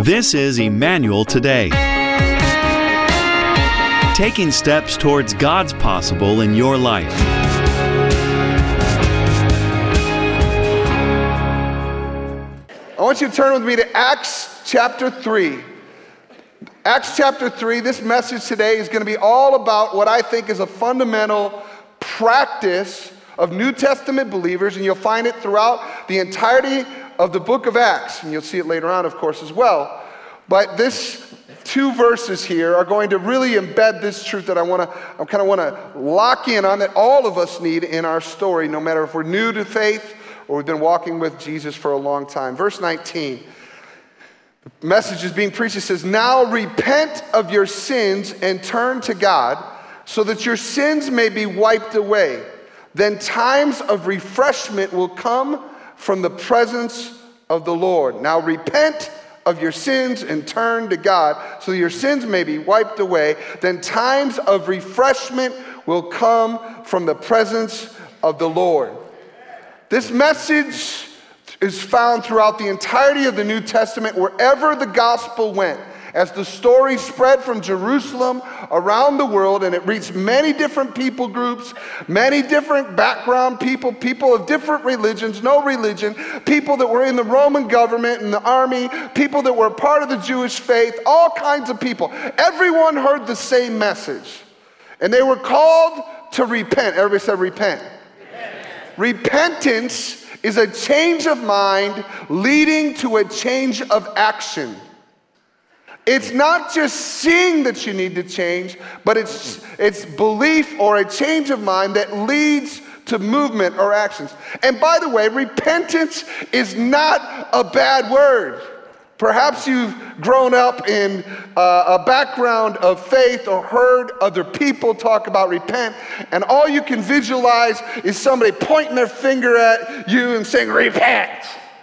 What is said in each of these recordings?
This is Emmanuel Today. Taking steps towards God's possible in your life. I want you to turn with me to Acts chapter 3. Acts chapter 3, this message today is going to be all about what I think is a fundamental practice of New Testament believers, and you'll find it throughout the entirety of the book of Acts, and you'll see it later on, of course, as well. But this two verses here are going to really embed this truth that I want to, I kind of want to lock in on that all of us need in our story, no matter if we're new to faith or we've been walking with Jesus for a long time. Verse 19. The message is being preached. It says, Now repent of your sins and turn to God so that your sins may be wiped away. Then times of refreshment will come from the presence of the Lord. Now repent of your sins and turn to God so your sins may be wiped away. Then times of refreshment will come from the presence of the Lord. This message is found throughout the entirety of the New Testament, wherever the gospel went. As the story spread from Jerusalem around the world, and it reached many different people groups, many different background people, people of different religions, no religion, people that were in the Roman government and the army, people that were part of the Jewish faith, all kinds of people. Everyone heard the same message. And they were called to repent. Everybody said, repent. Repentance is a change of mind leading to a change of action. It's not just seeing that you need to change, but it's, it's belief or a change of mind that leads to movement or actions. And by the way, repentance is not a bad word. Perhaps you've grown up in uh, a background of faith or heard other people talk about repent, and all you can visualize is somebody pointing their finger at you and saying, Repent.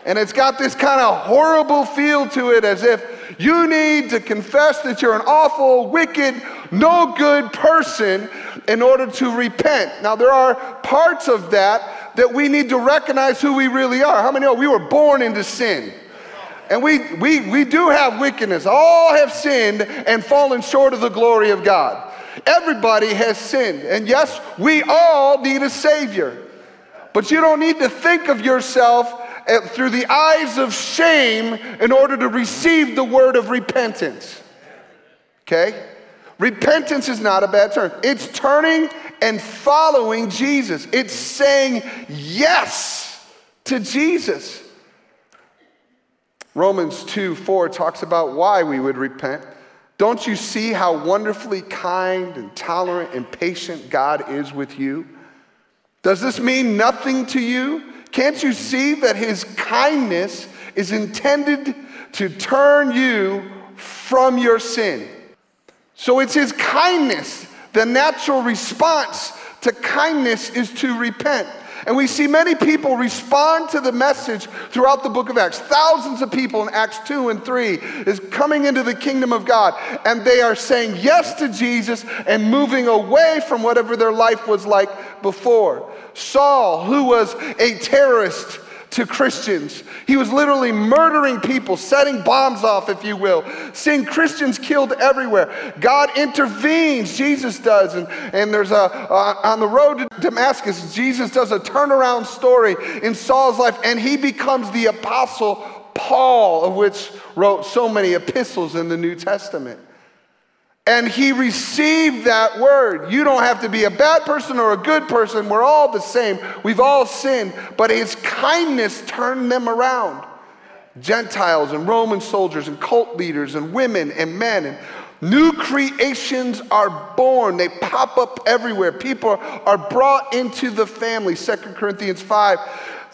And it's got this kind of horrible feel to it as if you need to confess that you're an awful, wicked, no good person in order to repent. Now, there are parts of that that we need to recognize who we really are. How many know we were born into sin? And we, we, we do have wickedness. All have sinned and fallen short of the glory of God. Everybody has sinned. And yes, we all need a Savior. But you don't need to think of yourself Eh, through the eyes of shame in order to receive the word of repentance. Okay? Repentance is not a bad term. It's turning and following Jesus, it's saying yes to Jesus. Romans 2 4 talks about why we would repent. Don't you see how wonderfully kind and tolerant and patient God is with you? Does this mean nothing to you? Can't you see that His kindness is intended to turn you from your sin? So it's His kindness. The natural response to kindness is to repent. And we see many people respond to the message throughout the book of Acts. Thousands of people in Acts 2 and 3 is coming into the kingdom of God, and they are saying yes to Jesus and moving away from whatever their life was like before. Saul, who was a terrorist, to Christians. He was literally murdering people, setting bombs off, if you will, seeing Christians killed everywhere. God intervenes, Jesus does. And, and there's a, uh, on the road to Damascus, Jesus does a turnaround story in Saul's life, and he becomes the apostle Paul, of which wrote so many epistles in the New Testament. And he received that word. You don't have to be a bad person or a good person. We're all the same. We've all sinned. But his kindness turned them around. Gentiles and Roman soldiers and cult leaders and women and men and new creations are born. They pop up everywhere. People are brought into the family. 2 Corinthians 5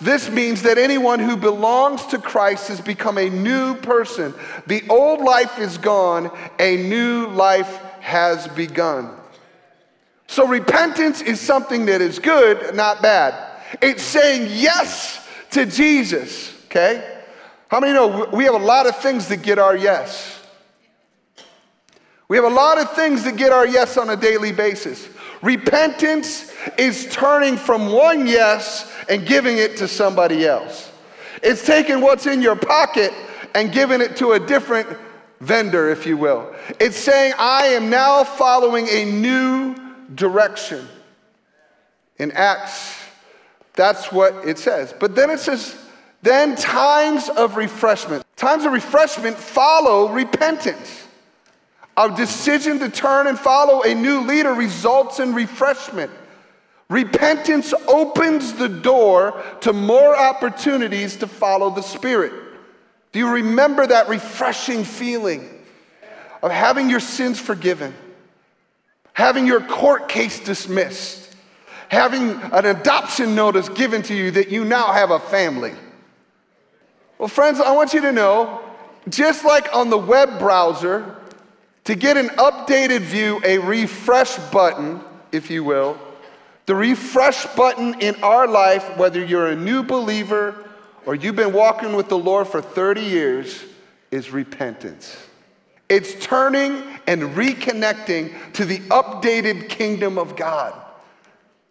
this means that anyone who belongs to Christ has become a new person. The old life is gone, a new life has begun. So, repentance is something that is good, not bad. It's saying yes to Jesus, okay? How many know we have a lot of things that get our yes? We have a lot of things that get our yes on a daily basis. Repentance is turning from one yes and giving it to somebody else. It's taking what's in your pocket and giving it to a different vendor, if you will. It's saying, I am now following a new direction. In Acts, that's what it says. But then it says, then times of refreshment. Times of refreshment follow repentance. Our decision to turn and follow a new leader results in refreshment. Repentance opens the door to more opportunities to follow the Spirit. Do you remember that refreshing feeling of having your sins forgiven, having your court case dismissed, having an adoption notice given to you that you now have a family? Well, friends, I want you to know just like on the web browser, to get an updated view, a refresh button, if you will, the refresh button in our life, whether you're a new believer or you've been walking with the Lord for 30 years, is repentance. It's turning and reconnecting to the updated kingdom of God.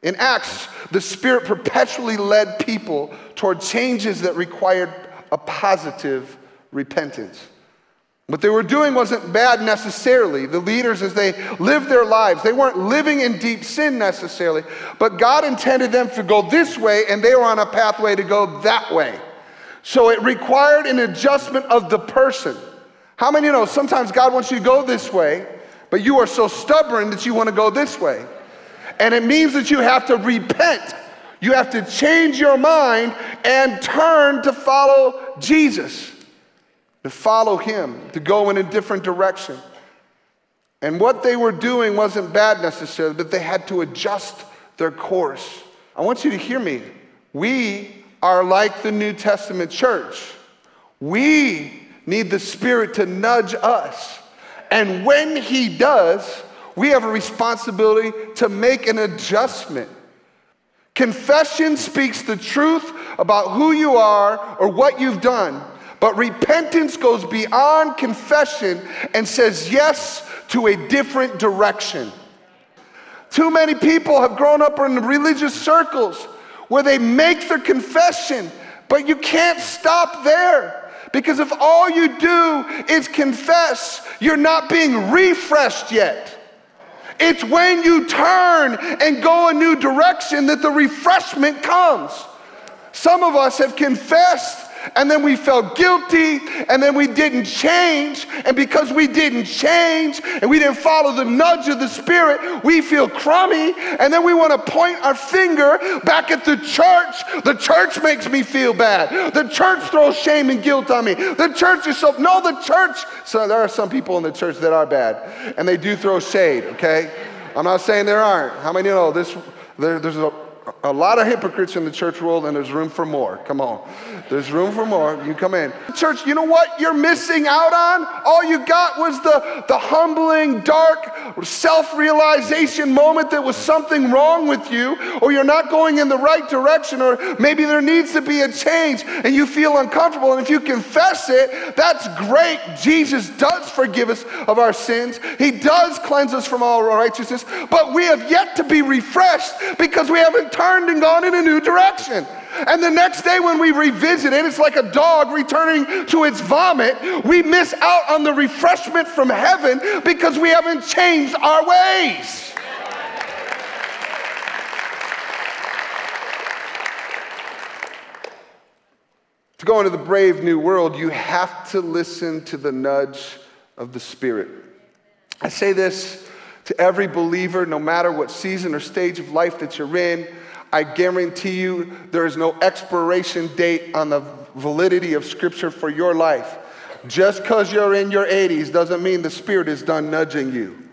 In Acts, the Spirit perpetually led people toward changes that required a positive repentance. What they were doing wasn't bad necessarily. The leaders, as they lived their lives, they weren't living in deep sin necessarily, but God intended them to go this way, and they were on a pathway to go that way. So it required an adjustment of the person. How many know sometimes God wants you to go this way, but you are so stubborn that you want to go this way? And it means that you have to repent. You have to change your mind and turn to follow Jesus to follow him, to go in a different direction. And what they were doing wasn't bad necessarily, but they had to adjust their course. I want you to hear me. We are like the New Testament church. We need the Spirit to nudge us. And when He does, we have a responsibility to make an adjustment. Confession speaks the truth about who you are or what you've done. But repentance goes beyond confession and says yes to a different direction. Too many people have grown up in religious circles where they make their confession, but you can't stop there. Because if all you do is confess, you're not being refreshed yet. It's when you turn and go a new direction that the refreshment comes. Some of us have confessed and then we felt guilty, and then we didn't change. And because we didn't change and we didn't follow the nudge of the Spirit, we feel crummy, and then we want to point our finger back at the church. The church makes me feel bad. The church throws shame and guilt on me. The church is so, no, the church. So there are some people in the church that are bad, and they do throw shade, okay? I'm not saying there aren't. How many know this? There, there's a a lot of hypocrites in the church world, and there's room for more. Come on. There's room for more. You come in. Church, you know what you're missing out on? All you got was the, the humbling, dark, self realization moment that was something wrong with you, or you're not going in the right direction, or maybe there needs to be a change and you feel uncomfortable. And if you confess it, that's great. Jesus does forgive us of our sins, He does cleanse us from all righteousness, but we have yet to be refreshed because we haven't turned and gone in a new direction. And the next day, when we revisit it, it's like a dog returning to its vomit. We miss out on the refreshment from heaven because we haven't changed our ways. To go into the brave new world, you have to listen to the nudge of the Spirit. I say this to every believer, no matter what season or stage of life that you're in. I guarantee you there is no expiration date on the validity of Scripture for your life. Just because you're in your 80s doesn't mean the Spirit is done nudging you.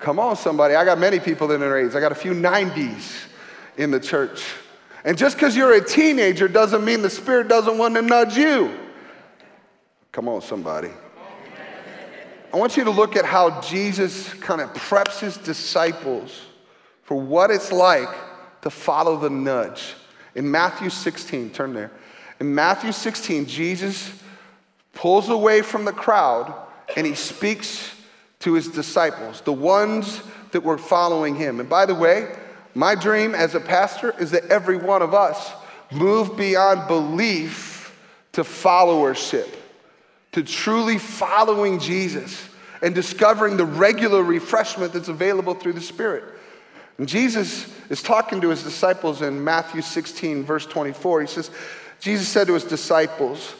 Come on, somebody. I got many people in their 80s. I got a few 90s in the church. And just because you're a teenager doesn't mean the Spirit doesn't want to nudge you. Come on, somebody. I want you to look at how Jesus kind of preps his disciples for what it's like to follow the nudge. In Matthew 16, turn there. In Matthew 16, Jesus pulls away from the crowd and he speaks to his disciples, the ones that were following him. And by the way, my dream as a pastor is that every one of us move beyond belief to followership. to truly following Jesus and discovering the regular refreshment that's available through the Spirit. And Jesus is talking to his disciples in Matthew 16, verse 24. He says, Jesus said to his disciples,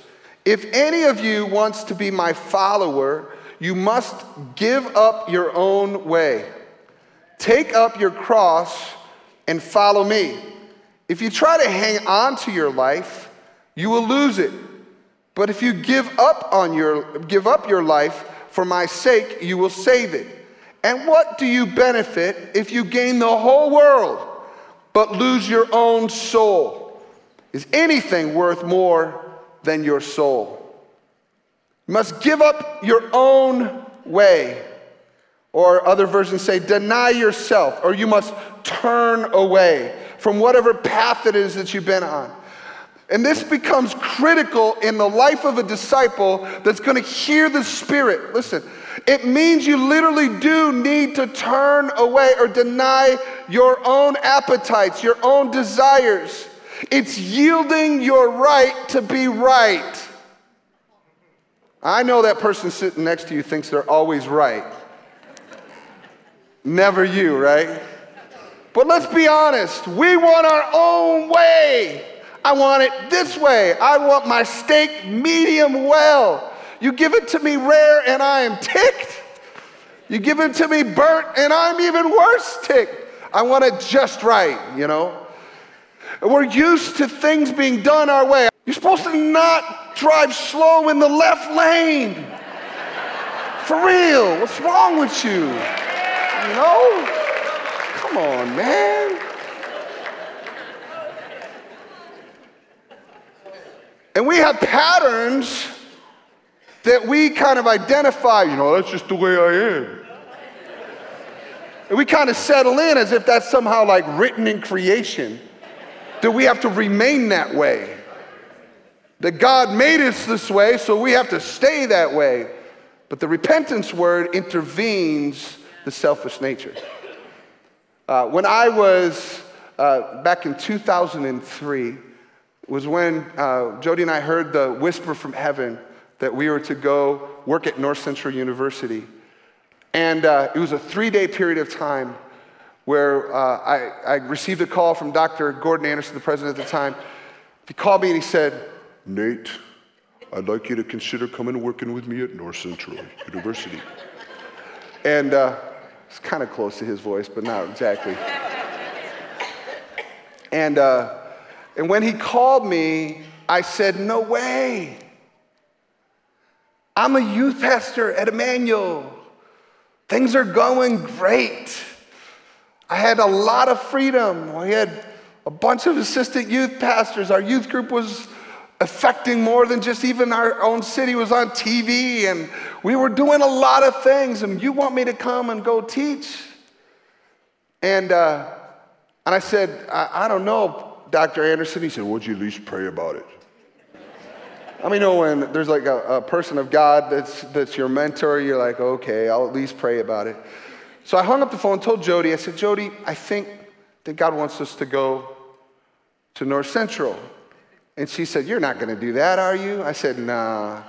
If any of you wants to be my follower, you must give up your own way. Take up your cross and follow me. If you try to hang on to your life, you will lose it. But if you give up on your give up your life for my sake, you will save it. And what do you benefit if you gain the whole world but lose your own soul? Is anything worth more than your soul? You must give up your own way. Or other versions say, deny yourself, or you must turn away from whatever path it is that you've been on. And this becomes critical in the life of a disciple that's going to hear the Spirit. Listen, it means you literally do need to turn away or deny your own appetites, your own desires. It's yielding your right to be right. I know that person sitting next to you thinks they're always right. Never you, right? But let's be honest, we want our own way. I want it this way. I want my steak medium well. You give it to me rare and I am ticked. You give it to me burnt and I'm even worse ticked. I want it just right, you know? We're used to things being done our way. You're supposed to not drive slow in the left lane. For real, what's wrong with you? You know? Come on, man. And we have patterns that we kind of identify, you know, that's just the way I am. And we kind of settle in as if that's somehow like written in creation, that we have to remain that way. That God made us this way, so we have to stay that way. But the repentance word intervenes the selfish nature. Uh, when I was uh, back in 2003, was when uh, Jody and I heard the whisper from heaven that we were to go work at North Central University. And uh, it was a three day period of time where uh, I, I, received a call from Dr. Gordon Anderson, the president at the time. He called me and he said, Nate, I'd like you to consider coming working with me at North Central University. and uh, it's kind of close to his voice, but not exactly. and uh, and when he called me, I said, No way. I'm a youth pastor at Emmanuel. Things are going great. I had a lot of freedom. We had a bunch of assistant youth pastors. Our youth group was affecting more than just even our own city was on TV and we were doing a lot of things and you want me to come and go teach and uh, and i said I, I don't know Dr. Anderson, he said, Would you at least pray about it? I mean, you know, when there's like a, a, person of God that's, that's your mentor, you're like, okay, I'll at least pray about it. So I hung up the phone, told Jody, I said, Jody, I think that God wants us to go to North Central. And she said, You're not going to do that, are you? I said, Nah.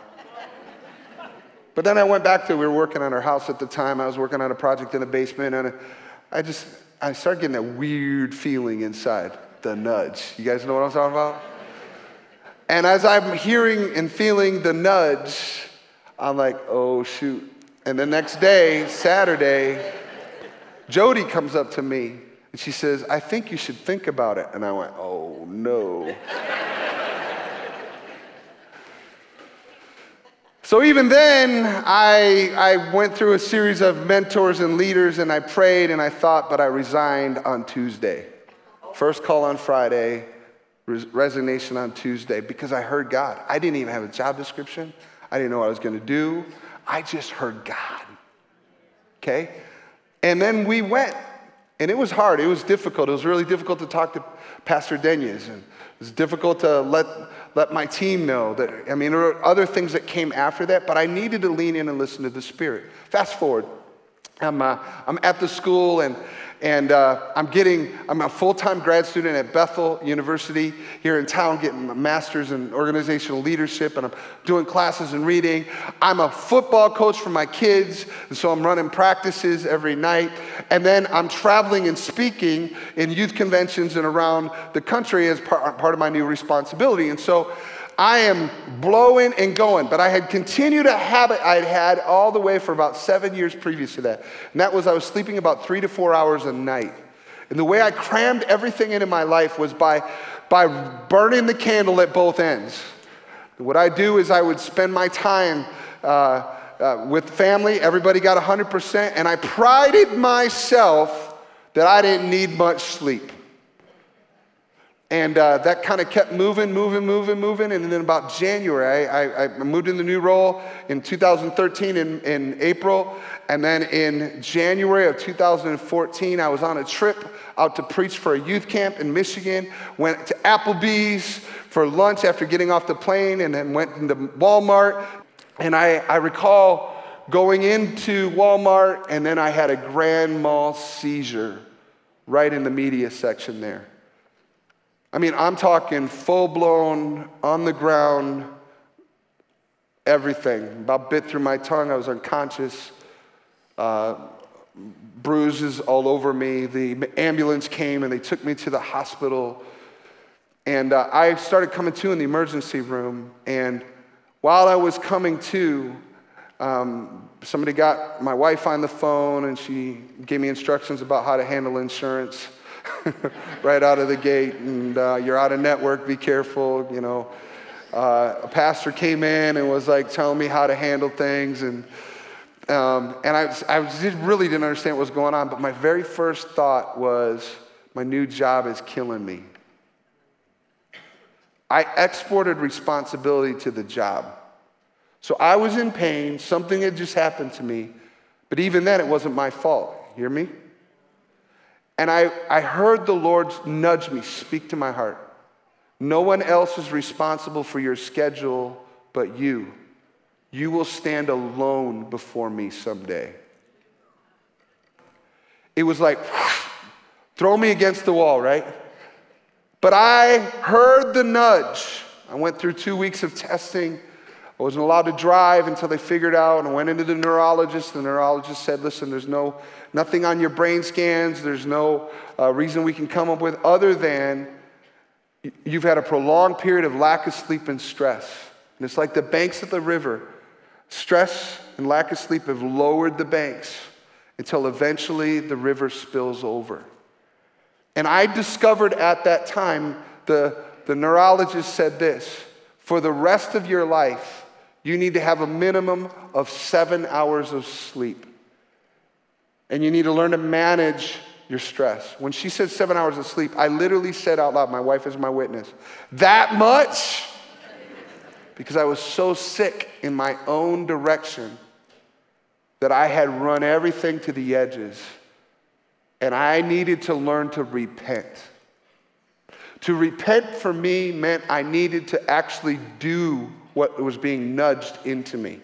But then I went back to, we were working on our house at the time. I was working on a project in the basement, and I just, I started getting that weird feeling inside the nudge. You guys know what I'm talking about? And as I'm hearing and feeling the nudge, I'm like, oh, shoot. And the next day, Saturday, Jody comes up to me and she says, I think you should think about it. And I went, oh, no. so even then, I, I went through a series of mentors and leaders and I prayed and I thought, but I resigned on Tuesday. First call on Friday, resignation on Tuesday because I heard God. I didn't even have a job description. I didn't know what I was going to do. I just heard God. Okay? And then we went, and it was hard. It was difficult. It was really difficult to talk to Pastor Denyes, and it was difficult to let, let my team know that, I mean, there were other things that came after that, but I needed to lean in and listen to the Spirit. Fast forward. I'm, uh, I'm at the school, and, And uh, I'm getting, I'm a full time grad student at Bethel University here in town, getting a master's in organizational leadership, and I'm doing classes and reading. I'm a football coach for my kids, and so I'm running practices every night. And then I'm traveling and speaking in youth conventions and around the country as part, part of my new responsibility. And so I am blowing and going, but I had continued a habit I had had all the way for about seven years previous to that. And that was I was sleeping about three to four hours a night. And the way I crammed everything into my life was by, by burning the candle at both ends. What I do is I would spend my time uh, uh, with family, everybody got 100%, and I prided myself that I didn't need much sleep. And uh, that kind of kept moving, moving, moving, moving. And then about January, I, I, moved in the new role in 2013 in, in April. And then in January of 2014, I was on a trip out to preach for a youth camp in Michigan. Went to Applebee's for lunch after getting off the plane, and then went into Walmart. And I, I recall going into Walmart, and then I had a grand mal seizure right in the media section there. I mean, I'm talking full blown, on the ground, everything. About bit through my tongue, I was unconscious. Uh, bruises all over me. The ambulance came and they took me to the hospital. And uh, I started coming to in the emergency room. And while I was coming to, um, somebody got my wife on the phone and she gave me instructions about how to handle insurance. right out of the gate, and uh, you're out of network, be careful, you know. Uh, a pastor came in and was like telling me how to handle things, and, um, and I, I really didn't understand what was going on, but my very first thought was, my new job is killing me. I exported responsibility to the job. So I was in pain, something had just happened to me, but even then it wasn't my fault. Hear me? And I, I heard the Lord nudge me, speak to my heart. No one else is responsible for your schedule but you. You will stand alone before me someday. It was like, throw me against the wall, right? But I heard the nudge. I went through two weeks of testing. I wasn't allowed to drive until they figured out, and I went into the neurologist. The neurologist said, Listen, there's no Nothing on your brain scans. There's no uh, reason we can come up with other than you've had a prolonged period of lack of sleep and stress. And it's like the banks of the river. Stress and lack of sleep have lowered the banks until eventually the river spills over. And I discovered at that time, the, the neurologist said this for the rest of your life, you need to have a minimum of seven hours of sleep. And you need to learn to manage your stress. When she said seven hours of sleep, I literally said out loud, my wife is my witness, that much? Because I was so sick in my own direction that I had run everything to the edges. And I needed to learn to repent. To repent for me meant I needed to actually do what was being nudged into me.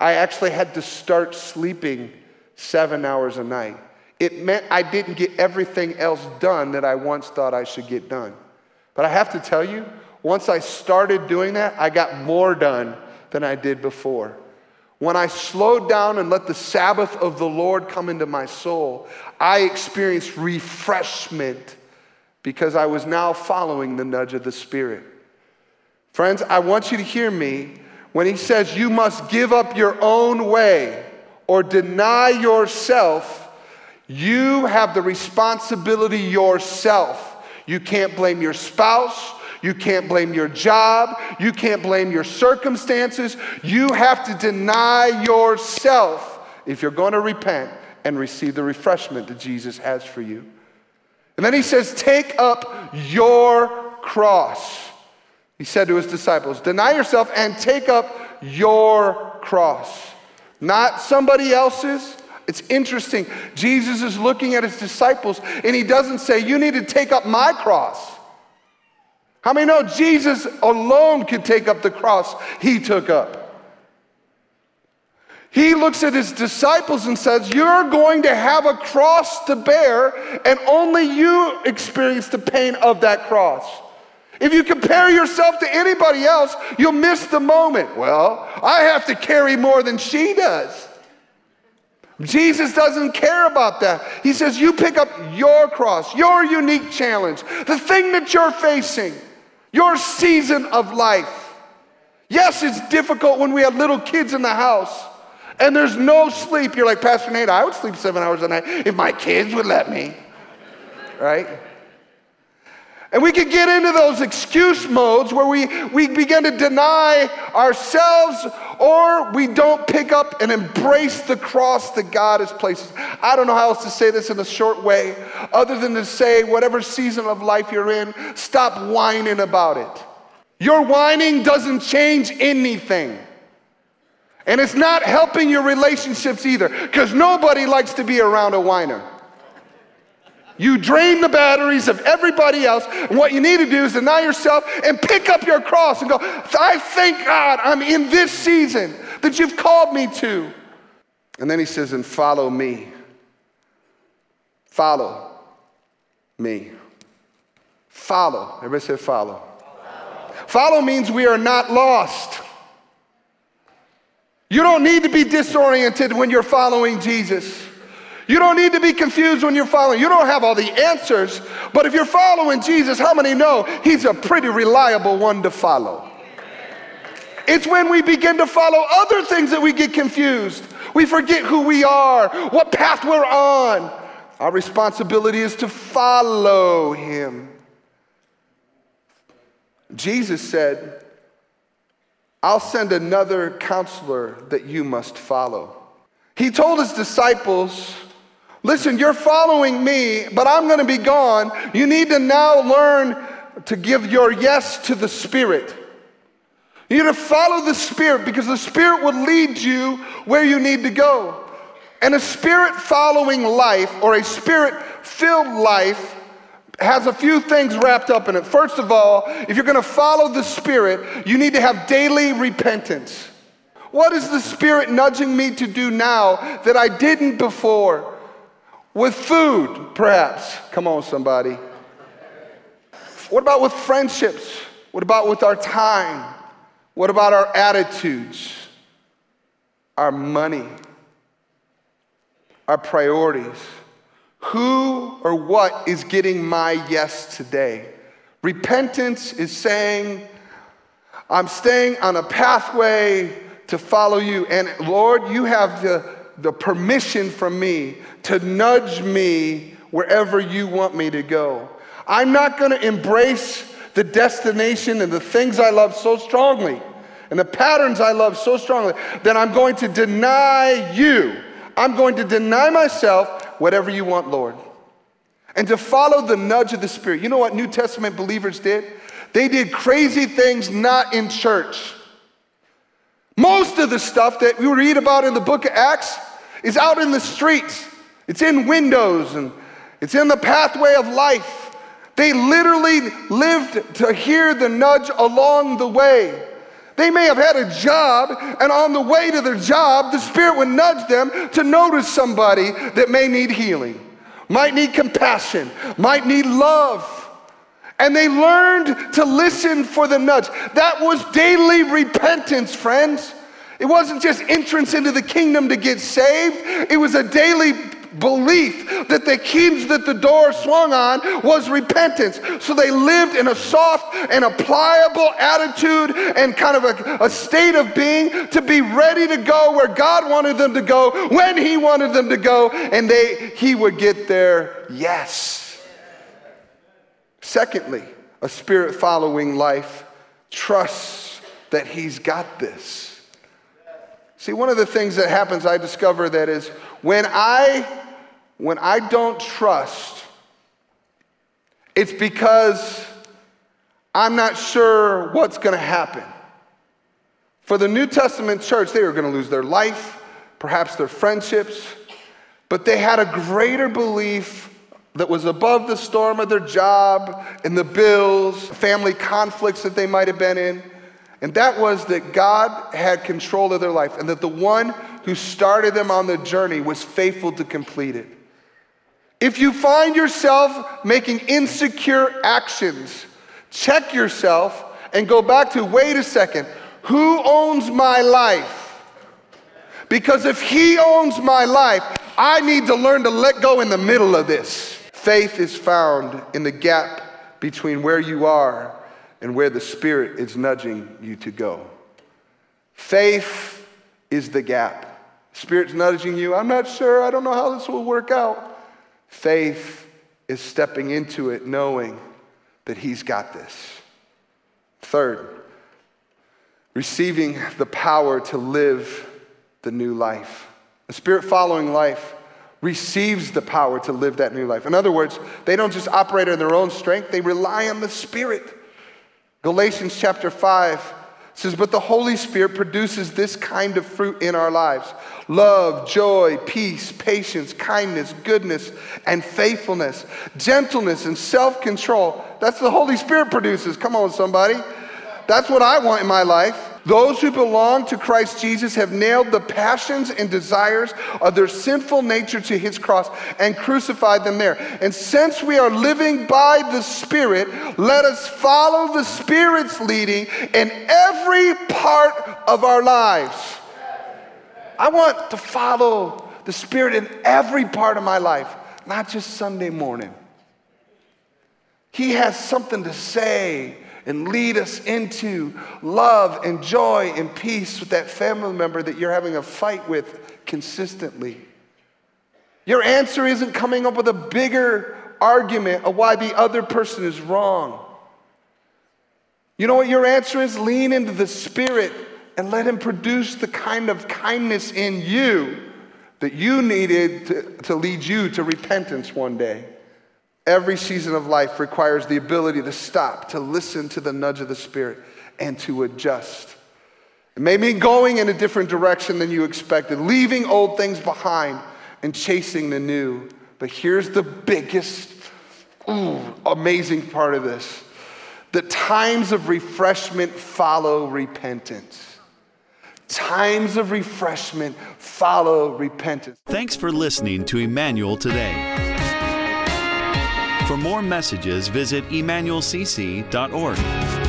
I actually had to start sleeping seven hours a night. It meant I didn't get everything else done that I once thought I should get done. But I have to tell you, once I started doing that, I got more done than I did before. When I slowed down and let the Sabbath of the Lord come into my soul, I experienced refreshment because I was now following the nudge of the Spirit. Friends, I want you to hear me when he says you must give up your own way or deny yourself, you have the responsibility yourself. You can't blame your spouse. You can't blame your job. You can't blame your circumstances. You have to deny yourself if you're going to repent and receive the refreshment that Jesus has for you. And then he says, Take up your cross. He said to his disciples, Deny yourself and take up your cross not somebody else's. It's interesting. Jesus is looking at his disciples and he doesn't say, You need to take up my cross. How many know Jesus alone could take up the cross he took up? He looks at his disciples and says, You're going to have a cross to bear, and only you experience the pain of that cross. If you compare yourself to anybody else, you'll miss the moment. Well, I have to carry more than she does. Jesus doesn't care about that. He says, You pick up your cross, your unique challenge, the thing that you're facing, your season of life. Yes, it's difficult when we have little kids in the house and there's no sleep. You're like, Pastor Nate, I would sleep seven hours a night if my kids would let me, right? And we can get into those excuse modes where we, we begin to deny ourselves or we don't pick up and embrace the cross that God has placed. I don't know how else to say this in a short way other than to say, whatever season of life you're in, stop whining about it. Your whining doesn't change anything. And it's not helping your relationships either, because nobody likes to be around a whiner. You drain the batteries of everybody else, and what you need to do is deny yourself and pick up your cross and go, I thank God I'm in this season that you've called me to. And then he says, and follow me. Follow me. Follow. Everybody say follow. Follow, follow means we are not lost. You don't need to be disoriented when you're following Jesus. You don't need to be confused when you're following. You don't have all the answers, but if you're following Jesus, how many know he's a pretty reliable one to follow? It's when we begin to follow other things that we get confused. We forget who we are, what path we're on. Our responsibility is to follow him. Jesus said, I'll send another counselor that you must follow. He told his disciples, Listen, you're following me, but I'm going to be gone. You need to now learn to give your yes to the Spirit. You need to follow the Spirit because the Spirit will lead you where you need to go. And a Spirit following life or a Spirit filled life has a few things wrapped up in it. First of all, if you're going to follow the Spirit, you need to have daily repentance. What is the Spirit nudging me to do now that I didn't before? With food, perhaps. Come on, somebody. What about with friendships? What about with our time? What about our attitudes? Our money? Our priorities? Who or what is getting my yes today? Repentance is saying, I'm staying on a pathway to follow you. And Lord, you have the, the permission from me to nudge me wherever you want me to go. I'm not going to embrace the destination and the things I love so strongly and the patterns I love so strongly that I'm going to deny you. I'm going to deny myself whatever you want, Lord. And to follow the nudge of the Spirit. You know what New Testament believers did? They did crazy things not in church. Most of the stuff that we read about in the book of Acts is out in the streets, it's in windows, and it's in the pathway of life. They literally lived to hear the nudge along the way. They may have had a job, and on the way to their job, the Spirit would nudge them to notice somebody that may need healing, might need compassion, might need love. And they learned to listen for the nudge. That was daily repentance, friends. It wasn't just entrance into the kingdom to get saved, it was a daily belief that the keys that the door swung on was repentance. So they lived in a soft and a pliable attitude and kind of a, a state of being to be ready to go where God wanted them to go, when He wanted them to go, and they, He would get there. yes. Secondly, a spirit following life trusts that He's got this. See, one of the things that happens, I discover that is when I when I don't trust, it's because I'm not sure what's going to happen. For the New Testament church, they were going to lose their life, perhaps their friendships, but they had a greater belief that was above the storm of their job and the bills, family conflicts that they might have been in. And that was that God had control of their life and that the one who started them on the journey was faithful to complete it. If you find yourself making insecure actions, check yourself and go back to wait a second, who owns my life? Because if he owns my life, I need to learn to let go in the middle of this. Faith is found in the gap between where you are and where the Spirit is nudging you to go. Faith is the gap. Spirit's nudging you. I'm not sure. I don't know how this will work out. Faith is stepping into it knowing that He's got this. Third, receiving the power to live the new life. A spirit following life receives the power to live that new life. In other words, they don't just operate in their own strength, they rely on the Spirit. Galatians chapter 5 says, But the Holy Spirit produces this kind of fruit in our lives love, joy, peace, patience, kindness, goodness, and faithfulness, gentleness, and self control. That's the Holy Spirit produces. Come on, somebody. That's what I want in my life. Those who belong to Christ Jesus have nailed the passions and desires of their sinful nature to his cross and crucified them there. And since we are living by the Spirit, let us follow the Spirit's leading in every part of our lives. I want to follow the Spirit in every part of my life, not just Sunday morning. He has something to say and lead us into love and joy and peace with that family member that you're having a fight with consistently. Your answer isn't coming up with a bigger argument of why the other person is wrong. You know what your answer is? Lean into the Spirit and let Him produce the kind of kindness in you that you needed to, to lead you to repentance one day. Every season of life requires the ability to stop, to listen to the nudge of the Spirit, and to adjust. It may mean going in a different direction than you expected, leaving old things behind and chasing the new. But here's the biggest, ooh, amazing part of this the times of refreshment follow repentance. Times of refreshment follow repentance. Thanks for listening to Emmanuel today. For more messages, visit emmanuelcc.org.